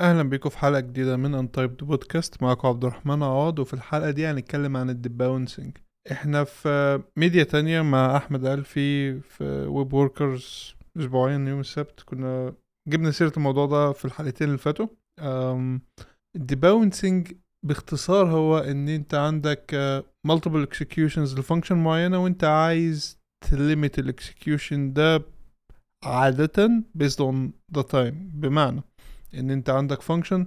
أهلا بيكم في حلقة جديدة من Untyped Podcast معاكم عبد الرحمن عوض وفي الحلقة دي هنتكلم عن ال debouncing إحنا في ميديا تانية مع أحمد ألفي في web workers أسبوعين يوم السبت. كنا جبنا سيرة الموضوع ده في الحلقتين اللي فاتوا. ال debouncing باختصار هو إن أنت عندك multiple executions ل function معينة وأنت عايز ت limit ال execution ده عادة based on the time. بمعنى إن أنت عندك function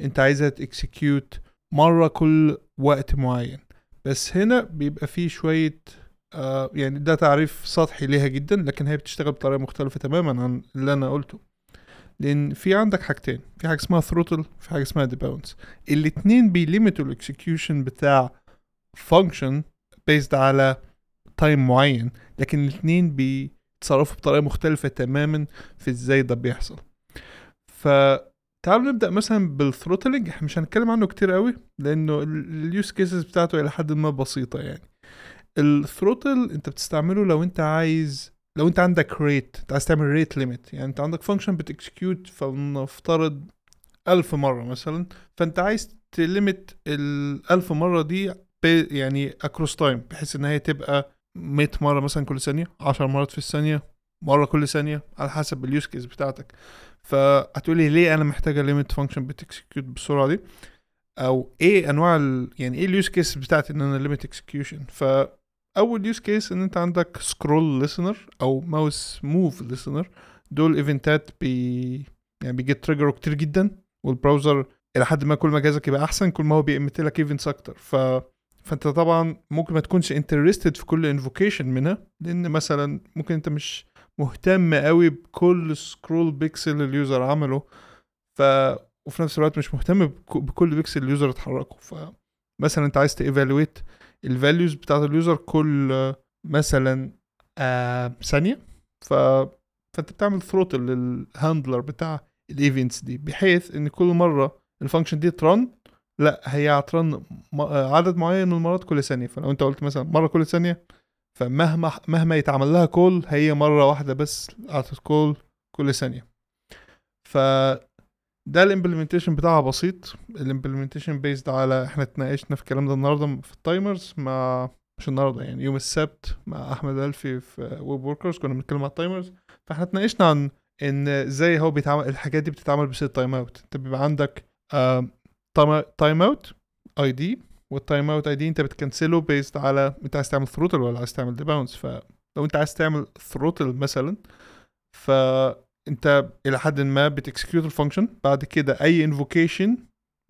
أنت عايزها ت execute مرة كل وقت معين. بس هنا بيبقى فيه شوية آه يعني ده تعريف سطحي ليها جدا لكن هي بتشتغل بطريقة مختلفة تماما عن اللي أنا قلته. لأن في عندك حاجتين في حاجة اسمها throttle في حاجة اسمها debounce الاتنين بي limit وا ال execution بتاع function based على time معين لكن الاتنين بيتصرفوا بطريقة مختلفة تماما في إزاي ده بيحصل. فتعالوا نبدأ مثلا بال throttling إحنا مش هنتكلم عنه كتير قوي لأنه ال use cases بتاعته إلى حد ما بسيطة يعني. ال throttle أنت بتستعمله لو أنت عايز لو أنت عندك rate أنت عايز تعمل rate limit يعني أنت عندك function بت execute فلنفترض ألف مرة مثلا فأنت عايز ت limit الألف مرة دي يعني across time بحيث إن هي تبقى 100 مرة مثلا كل ثانية 10 مرات في الثانية مرة كل ثانية على حسب ال use case بتاعتك. فهتقولي ليه أنا محتاجة limit function بت execute بالسرعه دي؟ أو إيه أنواع ال... يعني إيه ال use case بتاعت إن أنا limit execution فأول use case إن أنت عندك scroll listener أو mouse move listener دول event ات بي يعني بيجي trigger وا كتير جدا وال browser إلى حد ما كل ما جهازك يبقى أحسن كل ما هو بي emit لك events أكتر. ف فأنت طبعا ممكن ما تكونش interested في كل invocation منها لأن مثلا ممكن أنت مش مهتم قوي بكل scroll pixel ال user عمله ف وفي نفس الوقت مش مهتم بكل pixel ال user اتحركه فمثلا انت عايز ت evaluate ال values بتاعت ال user كل مثلا آه ثانية. ف فانت بتعمل throttle لل handler بتاع ال events دي بحيث إن كل مرة ال function دي ت run لا هي هت run عدد معين من المرات كل ثانية. فلو انت قلت مثلا مرة كل ثانية فمهما مهما يتعمل لها call هي مرة واحدة بس ات call كل ثانية. ف ده ال implementation بتاعها بسيط. ال implementation based على إحنا اتناقشنا في الكلام ده النهارده في ال timers مع مش النهارده يعني يوم السبت مع أحمد ألفي في web workers كنا بنتكلم على ال timers فاحنا اتناقشنا عن إن إزاي هو بيتعمل الحاجات دي بتتعمل بصيغه timeout انت بيبقى عندك timeout ID وال timeout ID انت بت cancel ه based على انت عايز تعمل throttle ولا عايز تعمل debounce فلو انت عايز تعمل throttle مثلا فانت إلى حد ما بت execute ال function بعد كده أي invocation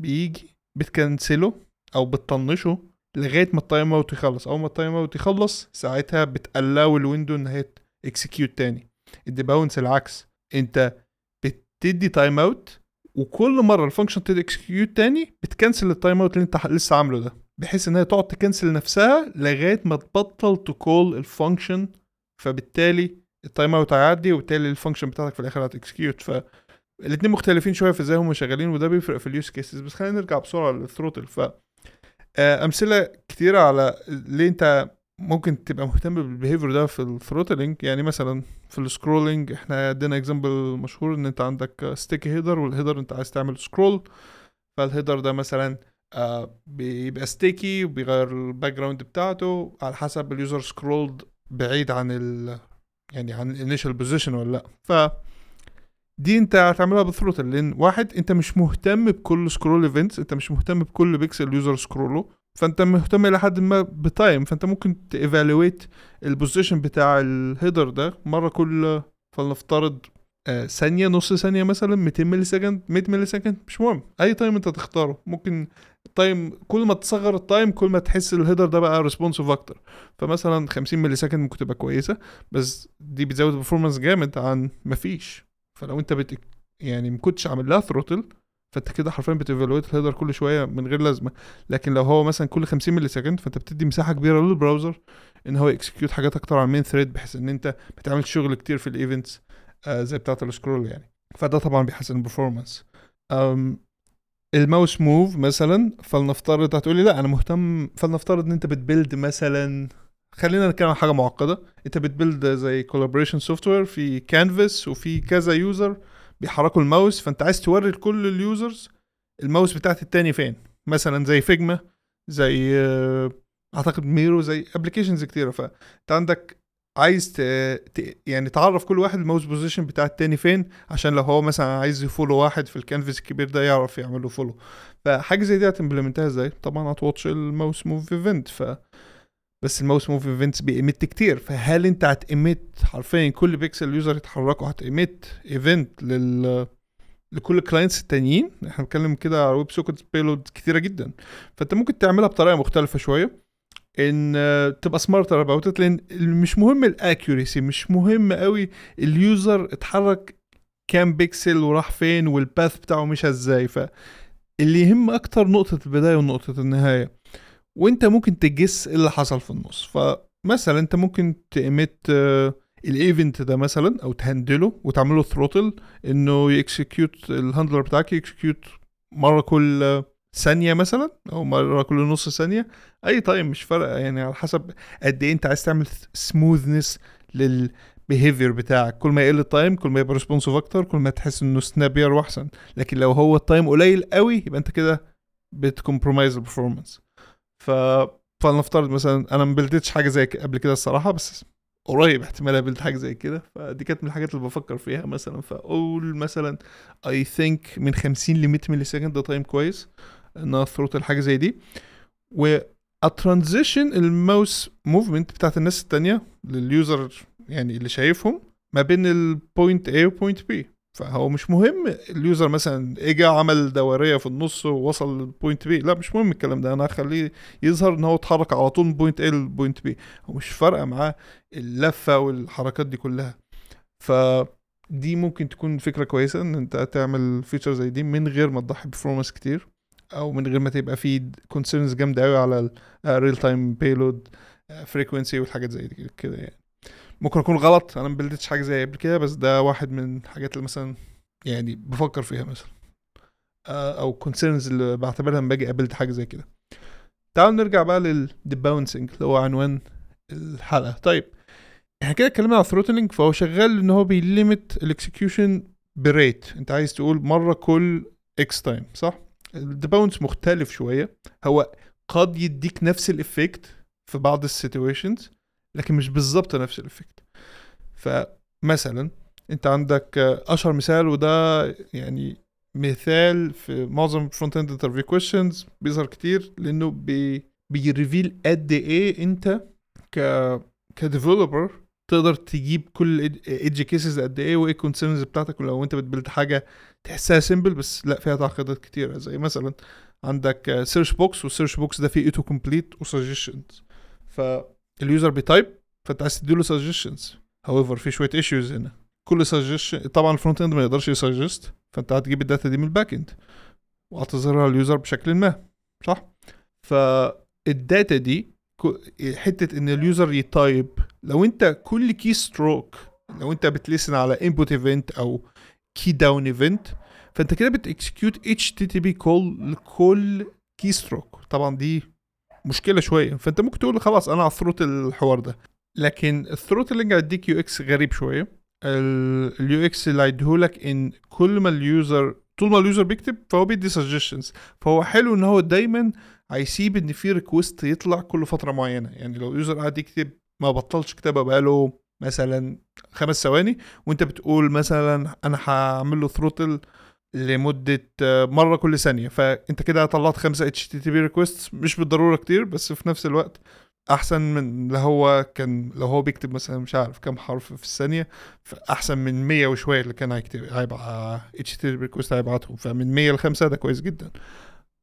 بيجي بت cancel ه أو بتطنشه لغاية ما ال timeout يخلص. أول ما ال timeout يخلص ساعتها بت allow ال window إن هي execute تاني. ال debounce العكس. انت بتدي timeout وكل مرة ال function ت execute تاني بت cancel ال timeout اللي انت لسه عامله ده بحيث إن هي تقعد ت cancel نفسها لغاية ما تبطل ت call ال function فبالتالي ال timeout هيعدي وبالتالي ال function بتاعتك في الآخر هت execute ف الاثنين مختلفين شوية في إزاي هم شغالين وده بيفرق في ال use cases بس خلينا نرجع بسرعة لل throttle ف آه، أمثلة كتيرة على ليه انت ممكن تبقى مهتم بال behavior ده في ال throttling يعني مثلا في ال scrolling إحنا عندنا example مشهور إن أنت عندك sticky header وال header أنت عايز تعمل scroll فال header ده مثلا آه بيبقى sticky وبيغير ال background بتاعته على حسب ال user scrolled بعيد عن ال يعني عن ال initial position ولا لأ. ف دي أنت هتعملها بال throttle لأن واحد أنت مش مهتم بكل scroll events أنت مش مهتم بكل pixel ال user scroll ه فانت مهتم إلى حد ما ب time فانت ممكن ت evaluate ال position بتاع ال header ده مرة كل فلنفترض آه ثانية نص ثانية مثلا 200 millisecond 100 millisecond مش مهم. أي time أنت تختاره ممكن ال time كل ما تصغر ال time كل ما تحس ال header ده بقى responsive أكتر. فمثلا 50 millisecond ممكن تبقى كويسة بس دي بتزود ال performance جامد عن مفيش. فلو أنت بت يعني ما كنتش عامل لها throttle فانت كده حرفيا بت evaluate ال header كل شوية من غير لازمة. لكن لو هو مثلا كل 50 millisecond فانت بتدي مساحة كبيرة لل browser إن هو ي execute حاجات أكتر على ال main thread بحيث إن أنت بتعمل شغل كتير في ال events آه زي بتاعة ال scroll يعني. فده طبعا بيحسن ال performance ال mouse move مثلا فلنفترض هتقولي لا أنا مهتم فلنفترض إن أنت بت build مثلا خلينا نتكلم عن حاجة معقدة. أنت بت build زي collaboration software في كانفاس وفي كذا user بيحركوا الماوس فأنت عايز توري لكل ال users ال mouse بتاعت التاني فين. مثلا زي Figma زي آه، أعتقد ميرو زي applications كتيرة. فأنت عندك عايز ت... ت... يعني تعرف كل واحد ال mouse position بتاع التاني فين عشان لو هو مثلا عايز ي follow واحد في الكانفاس الكبير ده يعرف يعمل له follow. فحاجة زي دي هت implement ها إزاي؟ طبعا هت watch ال mouse move event ف بس ال mouse move events بي emit كتير. فهل انت هت emit حرفيا كل pixel user يتحركوا هت emit event لل لكل ال clients التانيين؟ إحنا بنتكلم كده على WebSocket payload كتيرة جدا. فانت ممكن تعملها بطريقة مختلفة شوية إن تبقى smarter about لأن مش مهم ال accuracy مش مهم قوي ال user اتحرك كام بيكسل وراح فين وال path بتاعه مشى إزاي. فاللي يهم أكتر نقطة البداية ونقطة النهاية وانت ممكن تجس إيه اللي حصل في النص. فمثلا انت ممكن تـ emit الـ event ده مثلا أو تهندله وتعمله ثروتل إنه يكسكيوت الهاندلر بتاعك ي execute مرة كل ثانية مثلا أو مرة كل نص ثانية. أي time مش فارقة يعني على حسب قد إيه انت عايز تعمل smoothness لل behavior بتاعك. كل ما يقل ال time كل ما يبقى responsive أكتر كل ما تحس إنه snappier واحسن لكن لو هو ال time قليل قوي يبقى انت كده بت compromise ال performance ف فلنفترض مثلا أنا ما build تش حاجة زي قبل كده الصراحة بس قريب احتمال اقابلت حاجة زي كده فدي كانت من الحاجات اللي بفكر فيها مثلا فأقول مثلا I think من 50 ل 100 millisecond ده time كويس إن throttle حاجة زي دي. و ال transition ال mouse movement بتاعت الناس التانية لل user يعني اللي شايفهم ما بين ال point A و point B. فهو مش مهم. ال user مثلا اجى عمل دورية في النص ووصل لل point B لا مش مهم الكلام ده. أنا هخليه يظهر إن هو اتحرك على طول من point A لل point B هو مش فارقة معاه اللفة والحركات دي كلها. ف دي ممكن تكون فكرة كويسة إن أنت تعمل feature زي دي من غير ما تضحي ب performance كتير أو من غير ما تبقى في concerns جامدة قوي على ال real time payload frequency والحاجات زي كده يعني. ممكن أكون غلط أنا ما build تش حاجة زي قبل كده بس ده واحد من الحاجات اللي مثلا يعني بفكر فيها مثلا. آه، أو concerns اللي بعتبرها لما باجي قابلت حاجة زي كده. تعالوا نرجع بقى لل debouncing اللي هو عنوان الحلقة. طيب إحنا كده اتكلمنا على ال throttling فهو شغال إن هو بي limit ال execution ب rate. أنت عايز تقول مرة كل X time صح؟ ال debounce مختلف شوية. هو قد يديك نفس ال effect في بعض ال situations لكن مش بالظبط نفس effect. فمثلا أنت عندك أشهر مثال وده يعني مثال في معظم front end interview questions بيظهر كتير لأنه بي بي reveal قد إيه أنت ك ك developer تقدر تجيب كل edge cases قد إيه وإيه ال concerns بتاعتك. ولو أنت بت build حاجة تحسها simple بس لأ فيها تعقيدات كتيره زي مثلا عندك search box وال search box ده فيه auto complete و suggestions فال user بي type فانت عايز تديله suggestions however في شوية issues هنا. كل سجشن طبعا ال front end ما يقدرش ي suggest فانت هتجيب ال data دي من ال back end وهتظهرها لل user بشكل ما صح؟ فال data دي حتة إن ال user ي type لو أنت كل key stroke لو أنت بت listen على input event أو key down event فأنت كده بت execute HTTP call لكل key stroke طبعا دي مشكلة شوية. فأنت ممكن تقول خلاص أنا ه throttle الحوار ده. لكن ال throttling هيديك UX غريب شوية. ال UX اللي هيديهولك إن كل ما ال user طول ما ال user بيكتب فهو بيدي suggestions فهو حلو إن هو دايما هيسيب إن في request يطلع كل فترة معينة. يعني لو ال user قاعد يكتب ما بطلش كتابة بقاله مثلا خمس ثواني وأنت بتقول مثلا أنا هعمل له throttle لمدة مرة كل ثانية. فأنت كده طلعت خمسة HTTP request مش بالضرورة كتير بس في نفس الوقت أحسن من لو هو كان لو هو بيكتب مثلا مش عارف كام حرف في الثانية احسن من 100 وشوية اللي كان هيكتب هيبقى HTTP request هيبعتهم. فمن 100 ل 5 ده كويس جدا.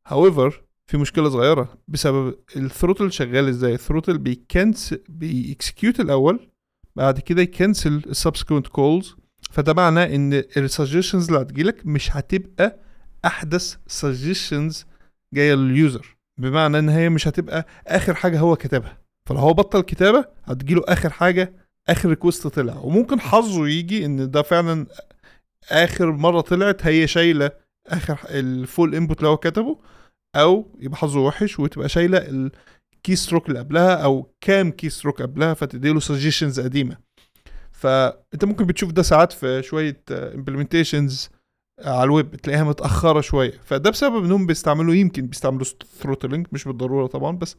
however في مشكلة صغيرة بسبب ال throttle شغال إزاي. ال throttle بي cancel بي execute الأول بعد كده ي cancel ال subsequent calls فده معناه ان ال suggestions اللي هتجيلك مش هتبقى أحدث suggestions جاية لل user بمعنى إن هي مش هتبقى آخر حاجة هو كتبها. فلو هو بطل كتابة هتجيله آخر حاجة آخر request طلع. وممكن حظه يجي إن ده فعلا آخر مرة طلعت هي شايلة آخر ال full input اللي هو كتبه أو يبقى حظه وحش وتبقى شايلة ال key stroke اللي قبلها أو كام key stroke قبلها فتديله suggestions قديمة. فأنت ممكن بتشوف ده ساعات في شوية implementations على الويب تلاقيها متأخرة شوية. فده بسبب إنهم بيستعملوا يمكن بيستعملوا throttling مش بالضرورة طبعا بس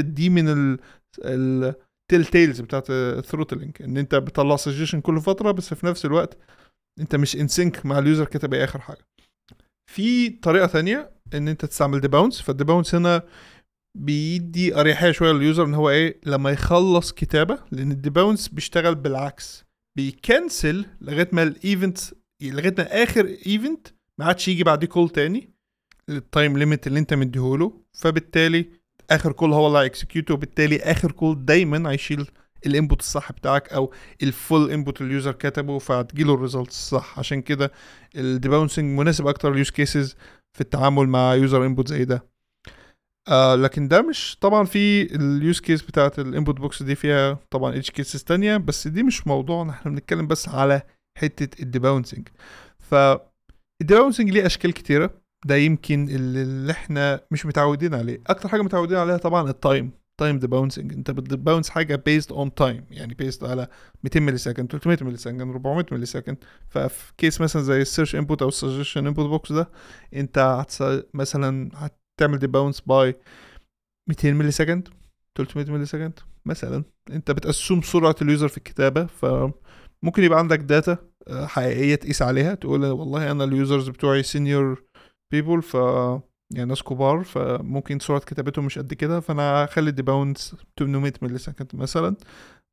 دي, من ال tell tales بتاعت ال throttling إن أنت بتطلع سجيشن كل فترة بس في نفس الوقت أنت مش in sync مع ال user كتب آخر حاجة. في طريقة ثانية إن أنت تستعمل debounce فال debounce هنا بيدي أريحية شوية لل user إن هو إيه لما يخلص كتابة لأن ال debounce بيشتغل بالعكس. بي cancel لغاية ما ال event لغاية ما آخر event ما عادش يجي بعديه call تاني ال time limit اللي أنت مديهوله. فبالتالي آخر call هو اللي هي execute وبالتالي آخر call دايما هيشيل ال input الصح بتاعك أو ال full input ال user كتبه فهتجيله ال result الصح. عشان كده ال debouncing مناسب أكتر ل use cases في التعامل مع user input زي ده. آه لكن ده مش طبعا في ال use case بتاعت ال input box دي فيها طبعا edge cases تانية بس دي مش موضوعنا إحنا بنتكلم بس على حتة ال debouncing ف ال debouncing ليه أشكال كتيرة. ده يمكن اللي إحنا مش متعودين عليه. أكتر حاجة متعودين عليها طبعا ال time time debouncing أنت بت bounce حاجة based on time يعني based على 200 millisecond 300 millisecond 400 millisecond ففي case مثلا زي ال search input أو ال suggestion input box ده أنت هتس... مثلا هتعمل debounce by 200 millisecond 300 millisecond مثلا. أنت بتقسم سرعة ال user في الكتابة فممكن يبقى عندك data آه، حقيقية تقيس عليها تقول والله أنا ال users بتوعي senior people ف يعني ناس كبار فممكن سرعة كتابتهم مش قد كده فأنا هخلي debounce 800 millisecond مثلا.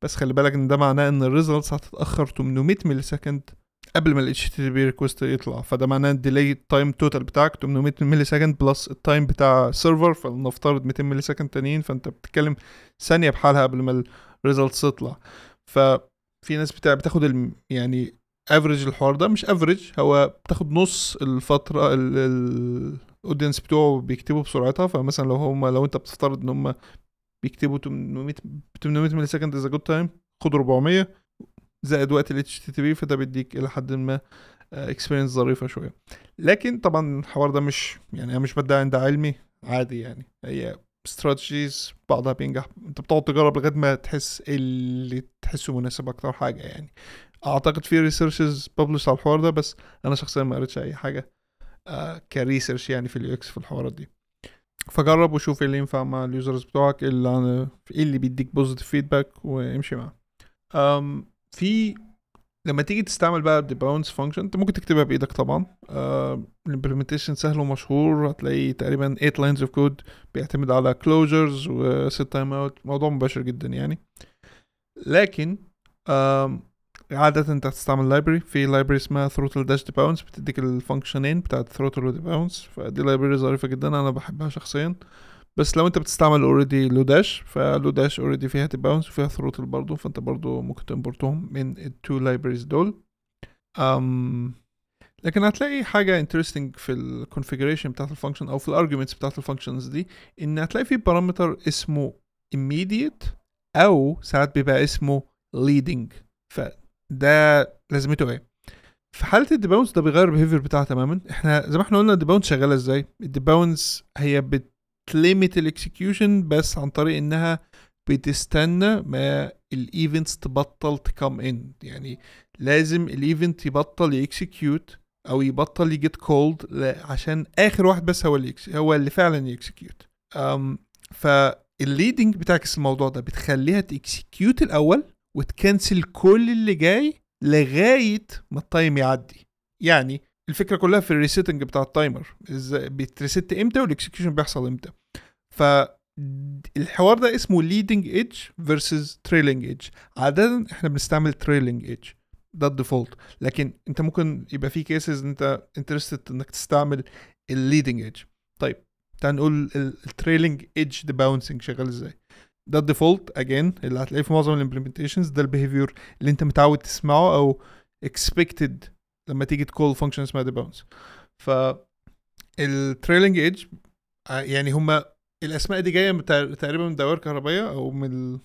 بس خلي بالك إن ده معناه إن ال results هتتأخر 800 millisecond قبل ما ال HTTP request يطلع. فده معناه ال delay time total بتاعك 800 millisecond plus ال time بتاع ال server فلنفترض 200 millisecond تانيين. فأنت بتتكلم ثانية بحالها قبل ما ال results تطلع. ففي ناس بتاع بتاخد الم يعني average الحوار ده. مش average هو بتاخد نص الفترة ال audience بتوعه بيكتبوا بسرعتها. فمثلا لو هم لو أنت بتفترض إن هم بيكتبوا 800 800 millisecond as good time خد 400 زائد وقت ال HTTP فده بيديك إلى حد ما experience ظريفة شوية. لكن طبعا الحوار ده مش يعني أنا مش بدعي ان ده علمي عادي يعني. هي strategies بعضها بينجح. أنت بتقعد تجرب لغاية ما تحس اللي تحسه مناسب أكتر حاجة يعني. أعتقد في researches publish على الحوار ده بس أنا شخصيا ما قريتش أي حاجة آه ك research يعني في ال UI في الحوارات دي. فجرب وشوف إيه اللي ينفع مع ال users بتوعك اللي إيه اللي بيديك positive feedback وامشي معاه. في لما تيجي تستعمل بقى ال debounce function انت ممكن تكتبها بإيدك طبعا. ال implementation سهل ومشهور هتلاقي تقريبا 8 lines of code بيعتمد على closures و set timeout موضوع مباشر جدا يعني. لكن عادة انت هتستعمل library في library اسمها throttle dash debounce بتديك ال functionين بتاعت throttle و debounce فدي library ظريفة جدا أنا بحبها شخصيا. بس لو انت بتستعمل already Lodash ف Lodash already فيها debounce وفيها throttle برضو فانت برضو ممكن ت import هم من ال two libraries دول. أم لكن هتلاقي حاجة interesting في ال configuration بتاعت ال function أو في ال arguments بتاعت ال functions دي إن هتلاقي في parameter اسمه immediate أو ساعات بيبقى اسمه leading. ف ده لازمته إيه؟ في حالة ال debounce ده بيغير ال behavior بتاعها تماما. إحنا زي ما إحنا قلنا ال debounce شغالة إزاي؟ ال debounce هي بت limit ال execution بس عن طريق إنها بتستنى ما ال events تبطل ت come ان يعني لازم ال event يبطل ي execute أو يبطل ي get called عشان آخر واحد بس هو اللي هو اللي فعلا ي execute فال leading بتعكس الموضوع ده بتخليها ت execute الأول وت cancel كل اللي جاي لغاية ما ال time يعدي. يعني الفكرة كلها في ال resetting بتاع ال timer. إزاي بيت reset إمتى وال execution بيحصل إمتى. ف الحوار ده اسمه leading edge versus trailing edge. عادة إحنا بنستعمل trailing edge. ده ال default لكن أنت ممكن يبقى في cases أنت interested إنك تستعمل ال leading edge طيب تعال نقول ال trailing edge debouncing شغال إزاي. ده ال default again اللي هتلاقيه في معظم ال implementations ده ال behavior اللي أنت متعود تسمعه أو expected لما تيجي ت call function اسمها debounce ف ال trailing edge يعني هما الأسماء دي جاية تقريبا من دوائر كهربائية أو من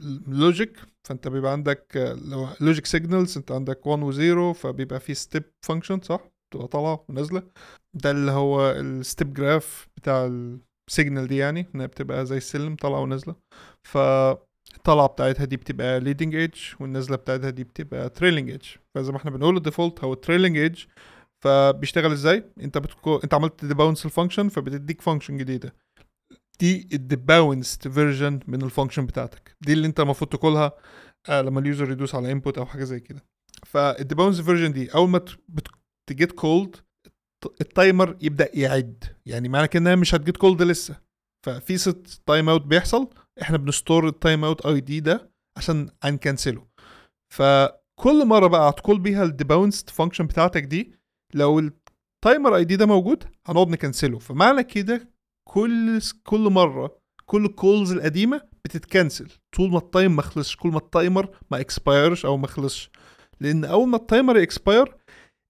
ال logic فأنت بيبقى عندك لو logic signals أنت عندك 1 و 0 فبيبقى في step function صح؟ تبقى طالعة ونازلة. ده اللي هو ال step graph بتاع signal دي يعني إنها بتبقى زي السلم طالعة ونازلة. ف الطلعة بتاعتها دي بتبقى leading edge والنزله بتاعتها دي بتبقى trailing edge. فزي ما إحنا بنقول ال default هو trailing edge. فبيشتغل إزاي؟ انت بت call... انت عملت debounce ال function فبتديك function جديدة. دي ال debounced version من ال function بتاعتك. دي اللي انت المفروض ت call ها آه لما ال user يدوس على input أو حاجة زي كده. فال debounce version دي أول ما ت get called ال timer يبدأ يعد. يعني معنى كده مش هت get called لسه. ففي set timeout بيحصل إحنا بن store ال timeout ID ده عشان هن cancel ه فكل مرة بقى هت call بيها ال debounced function بتاعتك دي لو ال timer ID ده موجود هنقعد ن cancel ه. فمعنى كده كل كل مرة كل ال calls القديمة بتت cancel. طول ما ال time ما خلصش كل ما ال timer ما expire ش أو ما خلصش. لأن أول ما ال timer expire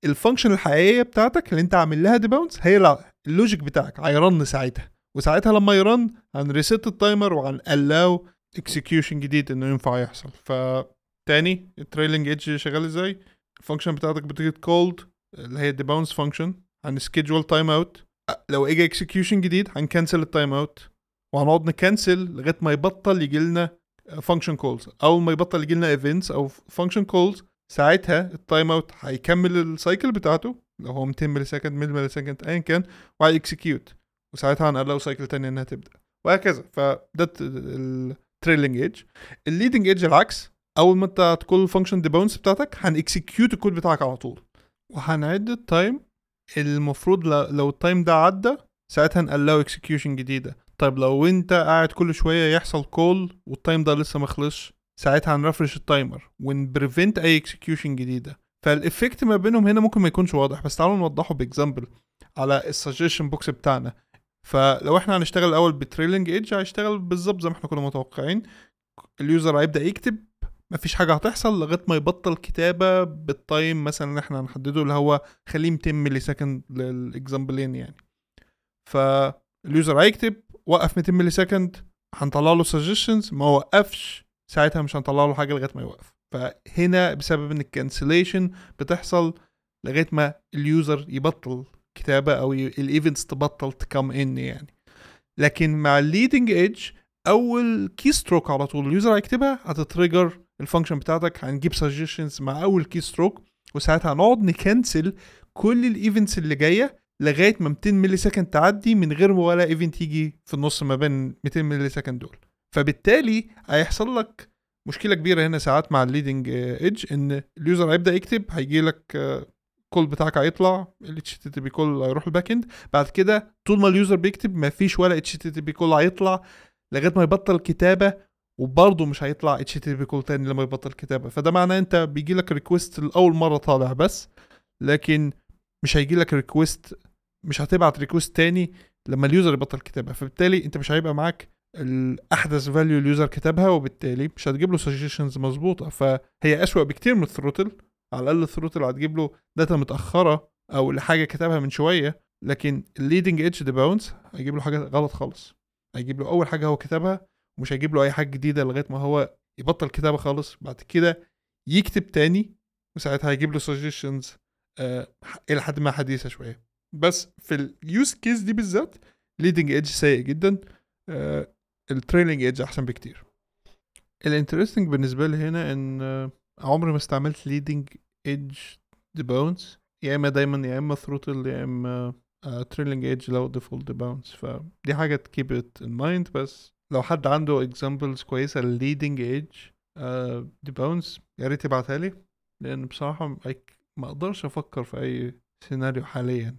ال function الحقيقية بتاعتك اللي أنت عامل لها debounce هي ال logic بتاعك. هي run ساعتها. وساعتها لما ي run هن reset ال timer وهن allow execution جديد إنه ينفع يحصل. فتاني ال trailing edge شغال إزاي؟ ال function بتاعتك بت get called اللي هي debounce function هن schedule timeout لو اجى execution جديد هن cancel ال timeout وهنقعد ن cancel لغاية ما يبطل يجي لنا function calls أول ما يبطل يجي لنا events أو function calls ساعتها ال timeout هيكمل ال cycle بتاعته. لو هو 200 millisecond 100 millisecond ايا كان وهي execute وساعتها هن allow cycle تانية إنها تبدأ. وهكذا. فده ال trailing edge ال leading edge العكس. أول ما أنت ت call ال function debounce بتاعتك هن execute ال code بتاعك على طول. وهنعد ال time المفروض لو ال time ده عدى ساعتها ن allow execution جديدة. طيب لو أنت قاعد كل شوية يحصل call وال time ده لسه ما خلصش ساعتها هن refresh ال timer ون prevent أي execution جديدة. فال effect ما بينهم هنا ممكن ما يكونش واضح بس تعالوا نوضحه ب example على ال suggestion box بتاعنا. فلو إحنا هنشتغل الأول ب trailing edge هيشتغل بالظبط زي ما إحنا كنا متوقعين. ال user هيبدأ يكتب مفيش حاجة هتحصل لغاية ما يبطل كتابة بال time مثلا اللي إحنا هنحدده اللي هو خليه 200 millisecond لل example يعني. فال user هيكتب وقف 200 millisecond هنطلع له suggestions ما وقفش ساعتها مش هنطلع له حاجة لغاية ما يوقف. فهنا بسبب إن ال cancellation بتحصل لغاية ما ال user يبطل كتابه أو ال events تبطل ت come in يعني. لكن مع ال leading edge أول keystroke على طول ال user هيكتبها هت trigger ال function بتاعتك هنجيب suggestions مع أول keystroke وساعتها هنقعد ن cancel كل ال events اللي جاية لغاية ما 200 millisecond تعدي من غير ولا event يجي في النص ما بين 200 millisecond دول. فبالتالي هيحصل لك مشكلة كبيرة هنا ساعات مع ال leading edge إن ال user هيبدأ يكتب هيجي لك call بتاعك هيطلع ال HTTP call هيروح ال backend بعد كده طول ما ال user بيكتب مفيش ولا HTTP call هيطلع لغاية ما يبطل كتابة وبرضه مش هيطلع HTTP call تاني لما يبطل كتابة. فده معناه أنت بيجي لك request لأول مرة طالع بس لكن مش هيجي لك request مش هتبعت request تاني لما ال user يبطل كتابة. فبالتالي أنت مش هيبقى معاك الأحدث value ال user كتبها وبالتالي مش هتجيب له suggestions مظبوطة. فهي أسوأ بكتير من ال throttle على الأقل ال throttle هتجيب له data متأخرة أو لحاجه كتبها من شوية لكن ال leading edge debounce هيجيب له حاجة غلط خالص. هيجيب له أول حاجة هو كتبها ومش هيجيب له أي حاجة جديدة لغاية ما هو يبطل كتابة خالص. بعد كده يكتب تاني وساعتها هيجيب له suggestions آه إلى حد ما حديثة شوية. بس في ال use case دي بالذات leading edge سيء جدا آه edge أحسن بكتير. ال interesting بالنسبة لي هنا إن آه عمري ما استعملت leading edge debounce يا إما دايما يا إما throttle يا إما trailing edge لو default debounce فدي حاجة ت keep it in mind بس لو حد عنده examples كويسة ل leading edge debounce يا ريت يبعتها لي. لأن بصراحة ما أقدرش أفكر في أي سيناريو حاليا.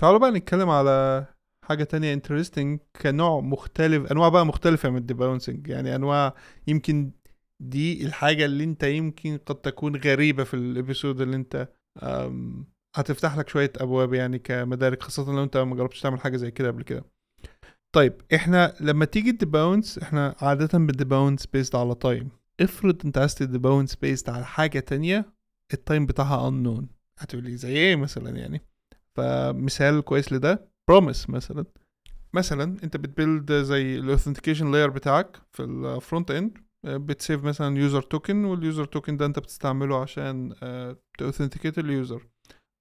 تعالوا بقى نتكلم على حاجة تانية interesting كنوع مختلف أنواع بقى مختلفة من ال debouncing يعني أنواع يمكن دي الحاجة اللي انت يمكن قد تكون غريبة في ال episode اللي انت هتفتح لك شوية أبواب يعني كمدارك خاصة لو انت ما جربتش تعمل حاجة زي كده قبل كده. طيب إحنا لما تيجي ت debounce إحنا عادة بن debounce based على time افرض انت عايز ت debounce based على حاجة تانية ال time بتاعها unknown. هتقولي زي إيه مثلا يعني؟ فمثال كويس لده promise مثلا. مثلا انت بت build زي ال authentication layer بتاعك في ال frontend بت save مثلا user token وال user token ده أنت بتستعمله عشان ت authenticate ال user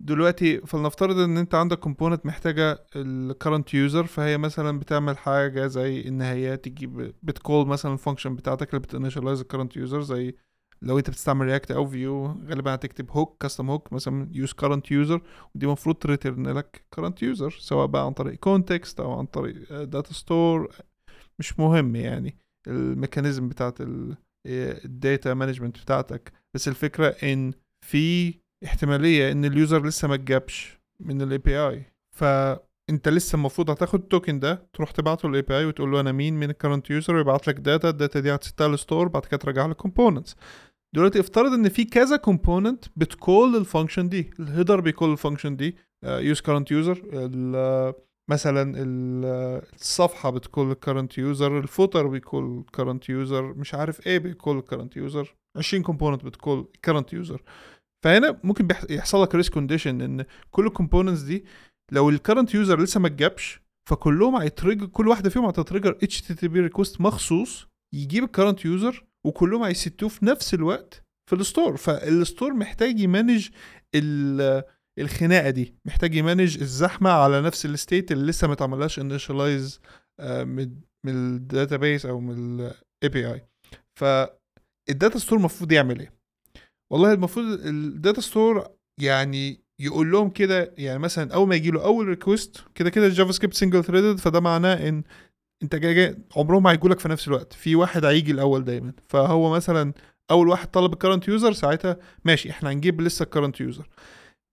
دلوقتي فلنفترض إن أنت عندك component محتاجة ال current user فهي مثلا بتعمل حاجة زي إن هي تجيب بت call مثلا ال function بتاعتك اللي بت initialize ال current user زي لو أنت بتستعمل React أو Vue غالبا هتكتب hook custom hook مثلا use current user ودي المفروض ت return لك current user سواء بقى عن طريق context أو عن طريق data store مش مهم يعني. ال mechanism بتاعت ال data management بتاعتك. بس الفكرة إن في احتمالية إن ال user لسه ما اتجابش من ال API فأنت لسه المفروض هتاخد ال token ده تروح تبعته لل API وتقول له أنا مين من ال current user ويبعت لك data ال data دي هت set ها ال store بعد كده ترجعها لل components دلوقتي افترض إن في كذا component بت call ال function دي ال header بي call ال function دي use current user مثلا الصفحة بت call ال current user ال footer بي call ال current user مش عارف إيه بي call ال current user 20 component بت call ال current user فهنا ممكن يحصل لك race condition إن كل ال components دي لو ال current user لسه ما اتجابش فكلهم هي trigger كل واحدة فيهم هت trigger HTTP request مخصوص يجيب ال current user وكلهم هي set وه في نفس الوقت في ال store فال store محتاج ي manage الخناقة دي. محتاج ي manage الزحمة على نفس ال state اللي لسه ما اتعملهاش initialize من من ال database أو من ال API فال data store المفروض يعمل إيه؟ والله المفروض ال data store يعني يقول لهم كده يعني مثلا أول ما يجي له أول request كده كده ال JavaScript single threaded فده معناه إن أنت جاي, جاي عمرهم ما هيجوا لك في نفس الوقت. في واحد هيجي الأول دايما. فهو مثلا أول واحد طلب ال current user ساعتها ماشي إحنا هنجيب لسه ال current user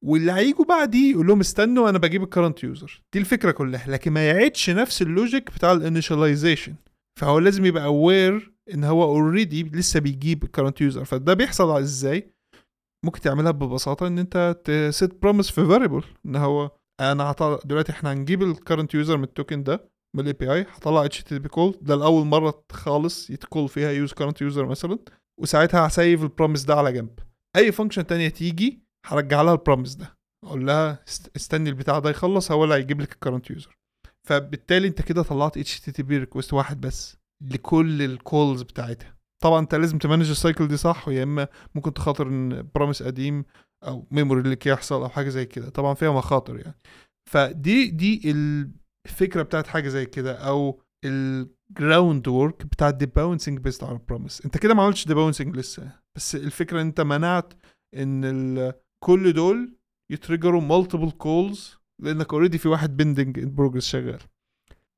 واللي هيجوا بعديه يقول لهم استنوا أنا بجيب ال current user دي الفكرة كلها. لكن ما يعيدش نفس ال logic بتاع ال initialization فهو لازم يبقى aware إن هو already لسه بيجيب ال current user فده بيحصل إزاي؟ ممكن تعملها ببساطة إن أنت ت set promise في variable إن هو أنا هطلع دلوقتي إحنا هنجيب ال current user من ال token ده من ال API هطلع HTTP call ده لأول مرة خالص يت call فيها use current user مثلا. وساعتها ه save ال promise ده على جنب. أي function تانية تيجي هرجع لها ال promise ده. أقول لها استني البتاع ده يخلص هو اللي هيجيب لك ال current user فبالتالي أنت كده طلعت HTTP request واحد بس لكل ال calls بتاعتها. طبعا أنت لازم ت manage ال cycle دي صح ويا إما ممكن تخاطر إن promise قديم أو memory leak يحصل أو حاجة زي كده. طبعا فيها مخاطر يعني. فدي دي الفكرة بتاعت حاجة زي كده أو ال groundwork بتاع ال debouncing based على ال promise أنت كده ما عملتش debouncing لسه بس الفكرة إن أنت منعت إن كل دول ي trigger وا multiple calls لأنك already في واحد pending in progress شغال.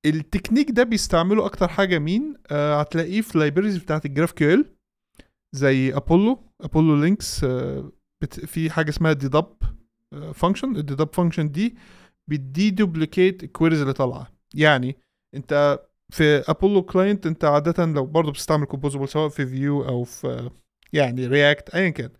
التكنيك ده بيستعمله أكتر حاجة مين؟ آه هتلاقيه في libraries بتاعت ال GraphQL زي Apollo Apollo links آه في حاجة اسمها dedup function ال dedup function دي بت deduplicate ال queries اللي طالعة. يعني أنت في Apollo Client أنت عادة لو برضه بتستعمل composable سواء في Vue أو في يعني React ايا كان.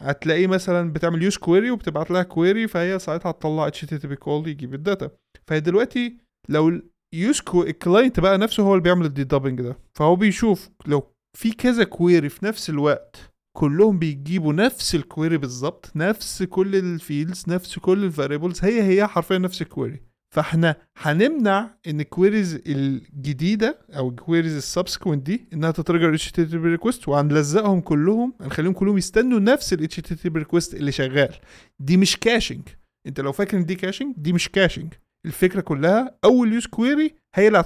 هتلاقيه مثلا بتعمل use query وبتبعت لها query فهي ساعتها هتطلع HTTP call يجيب ال data فهي دلوقتي لو use ال client بقى نفسه هو اللي بيعمل ال deduping ده. فهو بيشوف لو في كذا query في نفس الوقت كلهم بيجيبوا نفس ال query بالظبط نفس كل ال fields نفس كل ال variables هي هي حرفيا نفس ال query فاحنا هنمنع إن ال queries الجديدة أو ال queries ال subsequent دي إنها HTTP request وهنلزقهم كلهم هنخليهم كلهم يستنوا نفس HTTP request اللي شغال. دي مش caching أنت لو فاكر إن دي caching دي مش caching الفكرة كلها أول use query هي اللي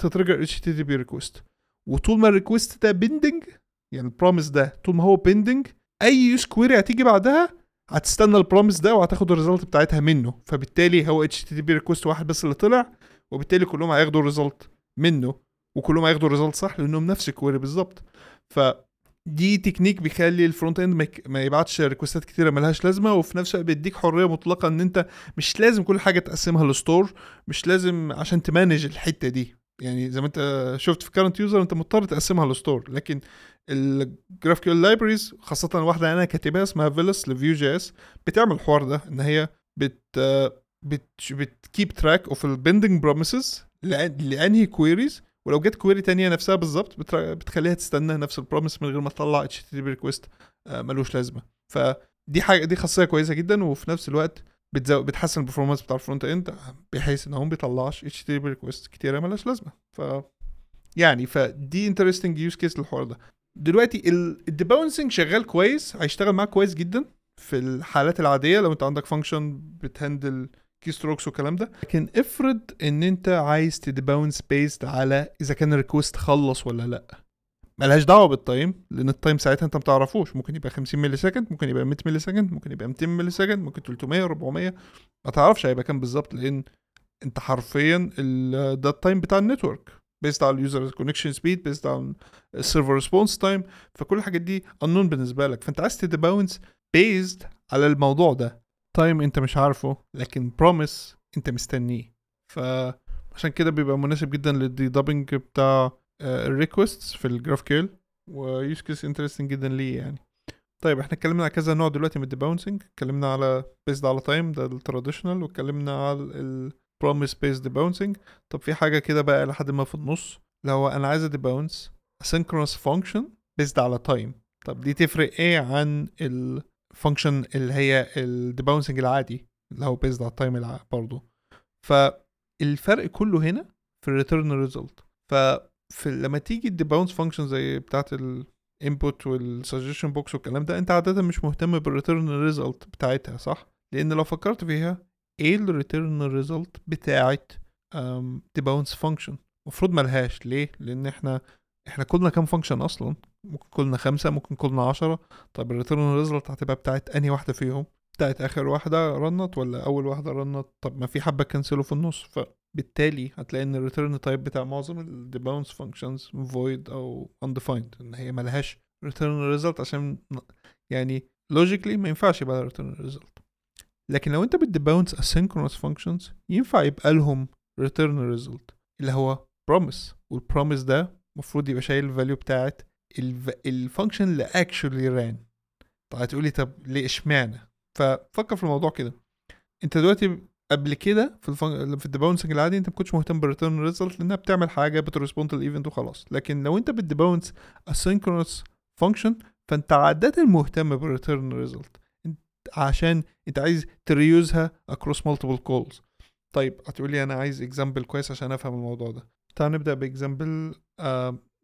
HTTP request وطول ما ال request ده pending يعني ال promise ده طول ما هو pending أي use query هتيجي بعدها هتستنى ال promise ده وهتاخد ال result بتاعتها منه. فبالتالي هو HTTP request واحد بس اللي طلع وبالتالي كلهم هياخدوا ال result منه وكلهم هياخدوا ال result صح لأنهم نفس ال query بالظبط. ف دي تكنيك بيخلي ال frontend ما يبعتش request ات كتيرة ملهاش لازمة وفي نفس الوقت بيديك حرية مطلقة إن أنت مش لازم كل حاجة تقسمها ل store مش لازم عشان ت manage الحتة دي. يعني زي ما أنت شفت في current user أنت مضطر تقسمها ل store لكن ال GraphQL libraries خاصة واحدة أنا كاتبها اسمها villus ل Vue.js بتعمل الحوار ده إن هي بت بت بت keep track of ال pending promises لأنهي queries ولو جت query تانية نفسها بالظبط بتخليها تستنى نفس ال promise من غير ما تطلع HTTP request ملوش لازمة. فدي حاجة دي خاصية كويسة جدا وفي نفس الوقت بتحسن ال performance بتاع ال frontend بحيث إن هو ما بيطلعش HTTP request كتيرة ملهاش لازمة. ف يعني فدي interesting use case للحوار ده. دلوقتي ال debouncing شغال كويس هيشتغل معاك كويس جدا في الحالات العادية لو انت عندك function بت handle key strokes والكلام ده. لكن افرض ان انت عايز ت debounce based على إذا كان ال request خلص ولا لأ. ملهاش دعوة بال time لأن ال time ساعتها انت ما تعرفوش. ممكن يبقى 50 millisecond ممكن يبقى 100 millisecond ممكن يبقى 200 millisecond ممكن 300 400 ما تعرفش هيبقى كام بالظبط لأن انت حرفيا ده ال time بتاع ال network based على ال user connection speed based على ال server response time فكل الحاجات دي unknown بالنسبة لك. فأنت عايز ت debounce based على الموضوع ده. time أنت مش عارفه لكن promise أنت مستنيه. فعشان كده بيبقى مناسب جدا لل deduping بتاع ال requests في ال GraphQL و use case interesting جدا ليه يعني. طيب إحنا اتكلمنا على كذا نوع دلوقتي من ال debouncing اتكلمنا على based على time ده ال traditional واتكلمنا على ال promise based debouncing طب في حاجة كده بقى لحد ما في النص اللي هو أنا عايز ا debounce asynchronous function based على time طب دي تفرق إيه عن ال function اللي هي ال debouncing العادي اللي هو based على ال time برضه فالفرق كله هنا في ال return result ففي لما تيجي ال debounce function زي بتاعت ال input وال suggestion box والكلام ده أنت عادة مش مهتم بال return result بتاعتها صح؟ لأن لو فكرت فيها إيه ال return result بتاعت debounce function المفروض ملهاش. ليه؟ لأن إحنا إحنا كلنا كام function أصلا؟ ممكن كلنا خمسة ممكن كلنا عشرة. طب ال return result هتبقى بتاعت انهي واحدة فيهم؟ بتاعت آخر واحدة run ت ولا أول واحدة رنت طب ما في حبة cancel وا في النص. فبالتالي هتلاقي إن ال return type بتاع معظم ال debounce functions void أو undefined إن هي ملهاش return result عشان يعني logically ما ينفعش يبقى return result لكن لو انت بت debounce asynchronous functions ينفع يبقى لهم return result اللي هو promise. وال promise ده المفروض يبقى شايل ال value بتاعت ال function اللي actually ran. طب هتقولي طب ليه؟ اشمعنى؟ ففكر في الموضوع كده. انت دلوقتي قبل كده في. في ال debouncing العادي انت ما كنتش مهتم بال return result لانها بتعمل حاجة بت respond لل event وخلاص. لكن لو انت بت debounce asynchronous function فانت عادة مهتم بال return result عشان انت عايز ت reuse ها across multiple calls. طيب هتقولي أنا عايز example كويس عشان أفهم الموضوع ده. تعال نبدأ ب example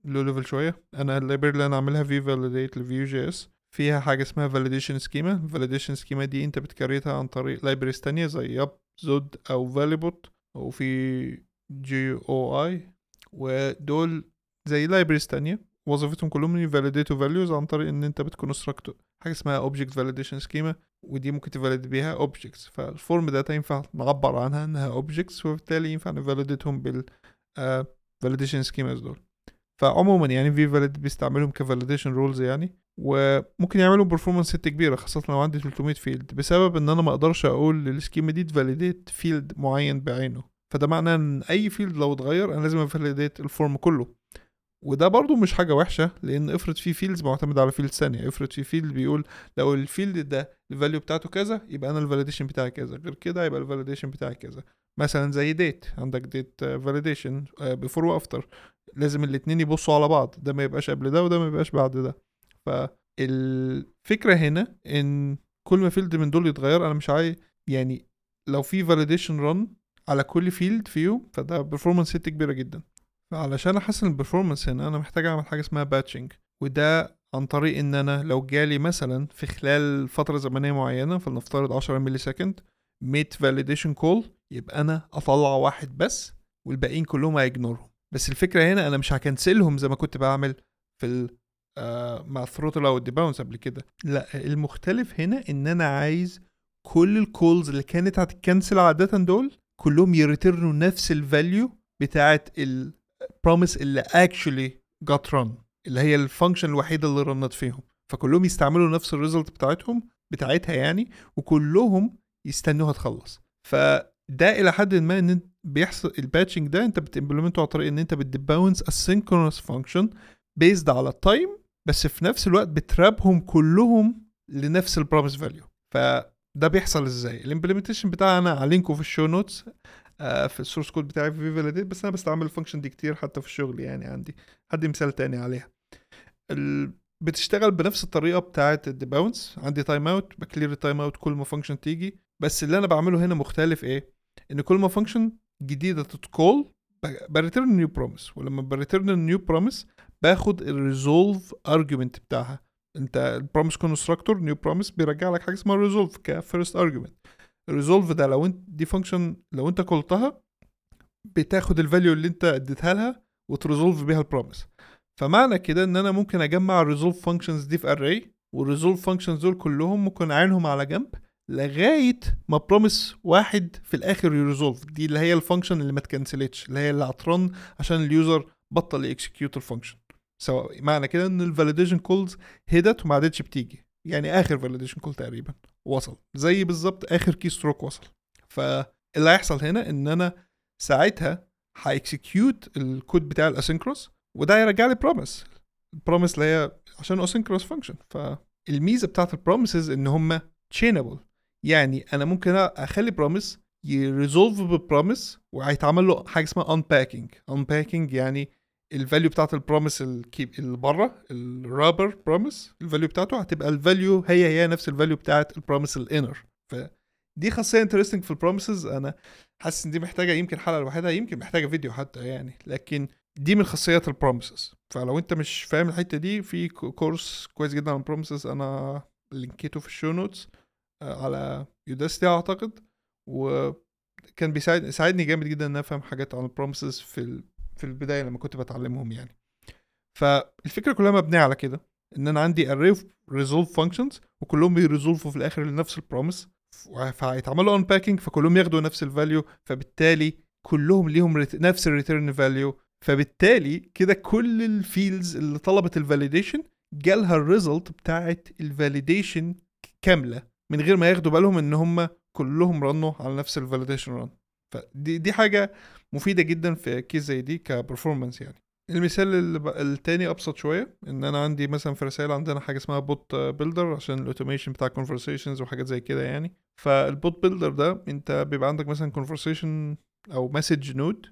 low level شوية. أنا ال library اللي أنا عاملها VeeValidate ل Vue.js فيها حاجة اسمها validation schema ال validation schema دي أنت بت create ها عن طريق libraries تانية زي Yup Zod أو Valibot وفي Joi ودول زي libraries تانية. وظيفتهم كلهم ي validate وا values عن طريق إن أنت بت construct حاجة اسمها object validation schema ودي ممكن ت validate بيها objects فال form data ينفع نعبر عنها إنها objects وبالتالي ينفع ن validate هم بال validation schemas دول. فعموما يعني VeeValidate بيستعملهم ك validation rules يعني وممكن يعملوا performance hit كبيرة خاصة لو عندي 300 field بسبب إن أنا ما أقدرش أقول لل schema دي ت validate field معين بعينه. فده معناه إن أي field لو اتغير أنا لازم ا validate ال form كله. وده برضو مش حاجة وحشة لأن افرض في fields معتمد على field ثانية افرض في field بيقول لو ال field ده ال value بتاعته كذا يبقى أنا ال validation بتاعي كذا غير كده يبقى ال validation بتاعي كذا. مثلا زي date عندك date validation before و after لازم الاتنين يبصوا على بعض ده ما يبقاش قبل ده وده ما يبقاش بعد ده. فالفكرة هنا إن كل ما field من دول يتغير أنا مش عايز يعني لو في validation run على كل field فيهم فده performance hit كبيرة جدا. فعلشان أحسن ال performance هنا أنا محتاج أعمل حاجة اسمها batching وده عن طريق إن أنا لو جالي مثلا في خلال فترة زمنية معينة فلنفترض 10 millisecond 100 validation call يبقى أنا أطلع واحد بس والباقيين كلهم ه ignore هم بس الفكرة هنا أنا مش ه cancel هم زي ما كنت بعمل في ال آه مع ال throttle أو ال debounce قبل كده. لا المختلف هنا إن أنا عايز كل ال calls اللي كانت هتت cancel عادة دول كلهم ي return وا نفس ال value بتاعت ال promise اللي actually got run اللي هي ال function الوحيدة اللي run ت فيهم. فكلهم يستعملوا نفس ال result بتاعتهم بتاعتها يعني وكلهم يستنوها تخلص. فده إلى حد ما إن بيحصل ال batching ده أنت بت implement ه عن طريق إن أنت بت debounce asynchronous function based على ال time بس في نفس الوقت بت wrap هم كلهم لنفس ال promise value فده بيحصل إزاي؟ ال implementation بتاعنا هحط لينكه في ال show notes في ال source code بتاعي في validate بس أنا بستعمل ال function دي كتير حتى في الشغل يعني عندي. هدي مثال تاني عليها. ال... بتشتغل بنفس الطريقة بتاعه ال debounce عندي timeout ب clear ال timeout كل ما function تيجي. بس اللي أنا بعمله هنا مختلف إيه؟ إن كل ما function جديدة تت call ب return new promise ولما ب return new promise باخد ال resolve argument بتاعها. أنت ال promise constructor new promise بيرجع لك حاجة اسمها resolve ك first argument ال resolve ده لو انت دي function لو انت call تها بتاخد ال value اللي انت اديتها لها وت resolve بيها ال promise فمعنى كده ان أنا ممكن اجمع ال resolve functions دي في array وال resolve functions دول كلهم ممكن اعينهم على جنب لغاية ما promise واحد في الآخر ي resolve. دي اللي هي ال function اللي ما ات cancel تش اللي هي اللي هت run عشان ال user بطل ي execute ال function سواء معنى كده إن ال validation calls هدت وما عادتش بتيجي. يعني آخر validation call تقريبا وصل. زي بالظبط آخر keystroke وصل فاللي هيحصل هنا إن أنا ساعتها ه execute ال code بتاع ال asynchronous وده هيرجع لي promise ال promise اللي هي عشان asynchronous function فالميزه بتاعت ال promises إن هم chainable يعني أنا ممكن أخلي promise ي resolve ب promise وهيتعمل له حاجة اسمها unpacking unpacking يعني ال value بتاعت ال promise اللي بره ال wrapper promise ال value بتاعته هتبقى ال value هي هي نفس ال value بتاعت ال promise ال inner فدي خاصية interesting في ال promises أنا حاسس إن دي محتاجة يمكن حلقة لوحدها يمكن محتاجة فيديو حتى يعني لكن دي من خاصيات ال promises فلو أنت مش فاهم الحتة دي في course كويس جدا عن ال promises أنا link يته في ال show notes على Udacity أعتقد وكان بيساعد ساعدني جامد جدا إن أفهم حاجات عن ال promises في في البداية لما كنت بتعلمهم يعني. فالفكرة كلها مبنية على كده إن أنا عندي array resolve functions وكلهم بي resolve وا في الآخر لنفس ال promise فهيتعملوا unpacking فكلهم ياخدوا نفس ال value فبالتالي كلهم ليهم نفس ال return value فبالتالي كده كل ال fields اللي طلبت ال validation جالها ال result بتاعت ال validation كاملة من غير ما ياخدوا بالهم إن هم كلهم run وا على نفس ال validation run فدي دي حاجة مفيدة جدا في case زي دي ك performance يعني. المثال التاني أبسط شوية إن أنا عندي مثلا في رسائل عندنا حاجة اسمها bot builder عشان ال automation بتاع conversations وحاجات زي كده يعني. فال bot builder ده أنت بيبقى عندك مثلا conversation أو message node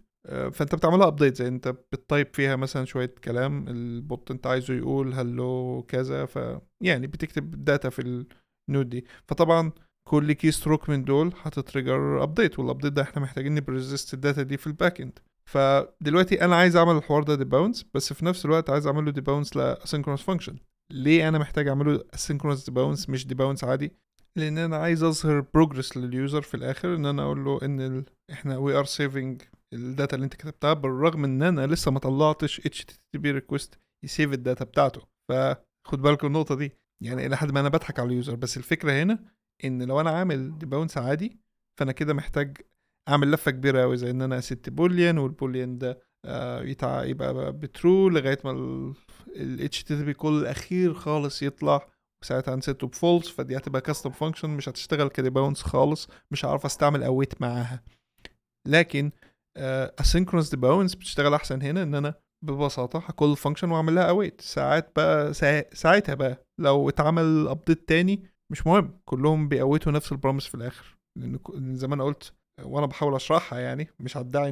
فأنت بتعملها update زي أنت بت type فيها مثلا شوية كلام ال bot أنت عايزه يقول hello كذا ف يعني بتكتب data في ال node دي. فطبعا كل keystroke من دول هت trigger update وال update ده إحنا محتاجين ن persist ال data دي في ال backend فدلوقتي أنا عايز أعمل الحوار ده debounce بس في نفس الوقت عايز اعمل له debounce ل asynchronous function ليه أنا محتاج أعمله asynchronous debounce مش debounce عادي؟ لأن أنا عايز أظهر progress لل user في الآخر إن أنا أقول له إن ال... إحنا we are saving ال data اللي أنت كتبتها بالرغم إن أنا لسه ما طلعتش HTTP request ي save ال data بتاعته. فخد بالكم النقطة دي. يعني إلى حد ما أنا بضحك على ال user بس الفكرة هنا إن لو أنا عامل debounce عادي فأنا كده محتاج أعمل لفة كبيرة قوي زي إن أنا ا set boolean وال boolean ده آه يتع... يبقى ب true لغاية ما ال HTTP call الأخير خالص يطلع. ساعتها هن set ه ب false فدي هتبقى custom function مش هتشتغل ك debounce خالص مش هعرف أستعمل await معاها. لكن آه asynchronous debounce بتشتغل أحسن هنا إن أنا ببساطة ه call function وأعمل لها await ساعات بقى سا... ساعتها بقى لو اتعمل update تاني مش مهم كلهم بي await وا نفس ال promise في الآخر. لأن زي ما أنا قلت وأنا بحاول أشرحها يعني مش هدعي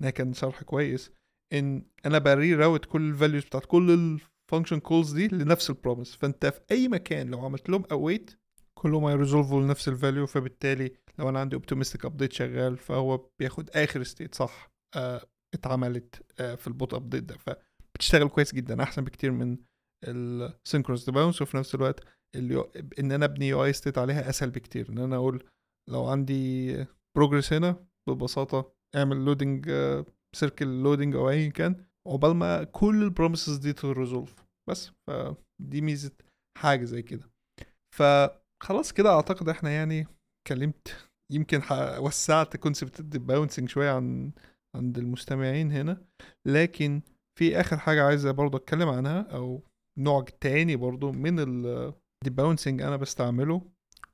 إنها كان شرح كويس إن أنا ب reroute كل ال values بتاعت كل ال function calls دي لنفس ال promise فأنت في أي مكان لو عملت لهم await كلهم هي resolve وا لنفس ال value فبالتالي لو أنا عندي optimistic update شغال فهو بياخد آخر state صح آه اتعملت آه في ال boot update ده. فبتشتغل كويس جدا أحسن بكتير من ال synchronous debounce وفي نفس الوقت اليو... إن أنا أبني UI state عليها أسهل بكتير. إن أنا أقول لو عندي progress هنا ببساطة أعمل loading circle loading أو ايا كان عقبال ما كل ال promises دي ت resolve بس فدي ميزة حاجة زي كده. فخلاص كده أعتقد إحنا يعني اتكلمت يمكن وسعت concept ال bouncing شوية عن عند المستمعين هنا. لكن في آخر حاجة عايز برضه أتكلم عنها أو نوع تاني برضه من ال debouncing أنا بستعمله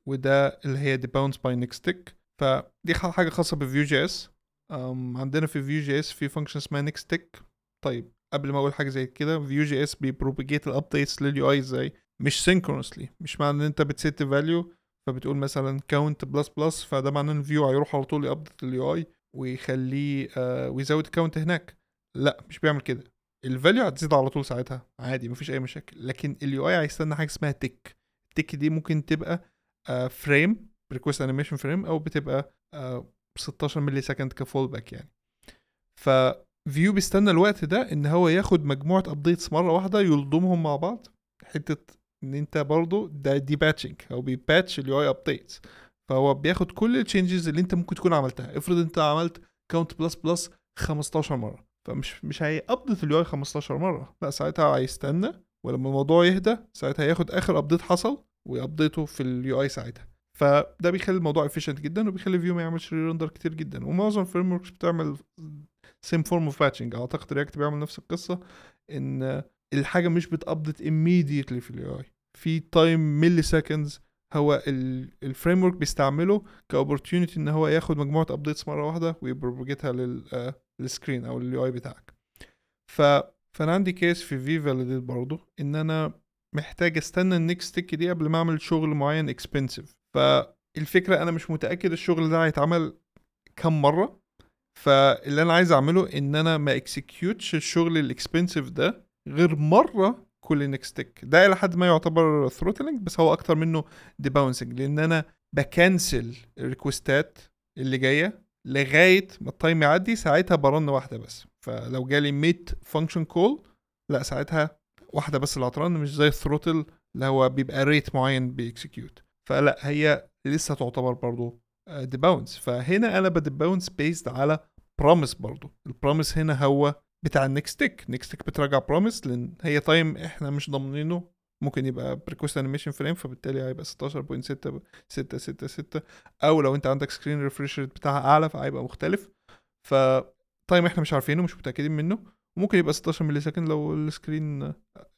وده اللي هي debounce by nextTick فدي حاجة خاصة ب Vue JS عندنا في Vue JS في function اسمها nextTick طيب قبل ما أقول حاجة زي كده Vue JS بي propagate ال updates لل UI إزاي؟ مش synchronously مش معنى إن أنت بت set value فبتقول مثلا count plus plus فده معناه إن ال Vue هيروح على طول ي update ال UI ويخليه آه ويزود count هناك. لا مش بيعمل كده. ال value هتزيد على طول ساعتها. عادي مفيش أي مشاكل. لكن ال UI هيستنى حاجة اسمها tick ال tick دي ممكن تبقى frame request animation frame أو بتبقى آه 16 millisecond ك fallback يعني ف Vue بيستنى الوقت ده إن هو ياخد مجموعة updates مرة واحدة يلضمهم مع بعض. حتة إن أنت برضو ده دي batching أو بي batch ال UI updates فهو بياخد كل ال changes اللي أنت ممكن تكون عملتها. افرض أنت عملت count plus plus 15 مرة. فمش مش هي update ال UI 15 مرة. لا ساعتها هيستنى ولما الموضوع يهدى ساعتها هياخد آخر update حصل وي update ه في ال UI ساعتها. فده بيخلي الموضوع efficient جدا وبيخلي Vue ما يعملش render كتير جدا. ومعظم ال frameworks بتعمل some form of batching أعتقد React بيعمل نفس القصة إن الحاجة مش بت update immediately في ال UI في time milliseconds هو ال framework بيستعمله ك opportunity إن هو ياخد مجموعة updates مرة واحدة وي propagate ها لل screen أو لل UI بتاعك. ف فأنا عندي case في في validate برضه إن أنا محتاج أستنى ال next tick دي قبل ما أعمل شغل معين expensive فالفكرة أنا مش متأكد الشغل ده هيتعمل كم مرة. فاللي أنا عايز أعمله إن أنا ما execute ش الشغل ال expensive ده غير مرة كل next tick ده إلى حد ما يعتبر throttling بس هو أكتر منه debouncing لأن أنا ب cancel ال request ات اللي جاية لغاية ما ال time يعدي ساعتها ب run واحدة بس. فلو جالي 100 function call لا ساعتها واحدة بس اللي هت run مش زي ال throttle اللي هو بيبقى rate معين بي execute فلا هي لسه تعتبر برضو debounce فهنا أنا ب debounce based على promise برضو. ال promise هنا هو بتاع ال next tick next tick بتراجع promise لأن هي time إحنا مش ضامنينه. ممكن يبقى ب request animation frame فبالتالي هيبقى 16.666 أو لو أنت عندك screen refresh rate بتاعها أعلى فهيبقى مختلف. ف time إحنا مش عارفينه مش متأكدين منه. وممكن يبقى 16 millisecond لو ال screen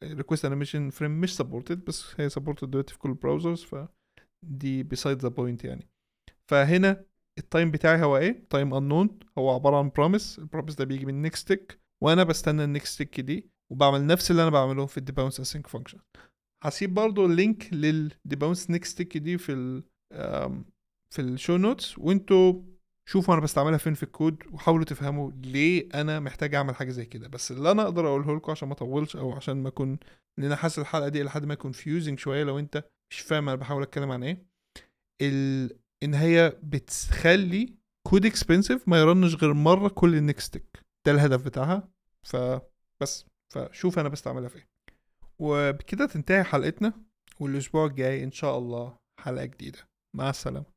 request animation frame مش supported بس هي supported دلوقتي في كل ال browsers ف دي beside the point يعني. فهنا ال time بتاعي هو إيه؟ time unknown هو عبارة عن promise ال promise ده بيجي من next tick وأنا بستنى ال next tick دي وبعمل نفس اللي أنا بعمله في ال debounce async function هسيب برضو ال link لل debounce next tick دي في ال في ال show notes وانتوا شوفوا أنا بستعملها فين في الكود وحاولوا تفهموا ليه أنا محتاج أعمل حاجة زي كده. بس اللي أنا أقدر أقوله لكم عشان ما أطولش أو عشان ما أكون لأن أنا حاسس الحلقة دي لحد ما confusing شوية لو أنت مش فاهم أنا بحاول أتكلم عن إيه. ال... إن هي بتخلي code expensive ما ي run ش غير مرة كل tick ده الهدف بتاعها. فبس فشوف أنا بستعملها في إيه وبكده تنتهي حلقتنا والأسبوع الجاي إن شاء الله حلقة جديدة. مع السلامة.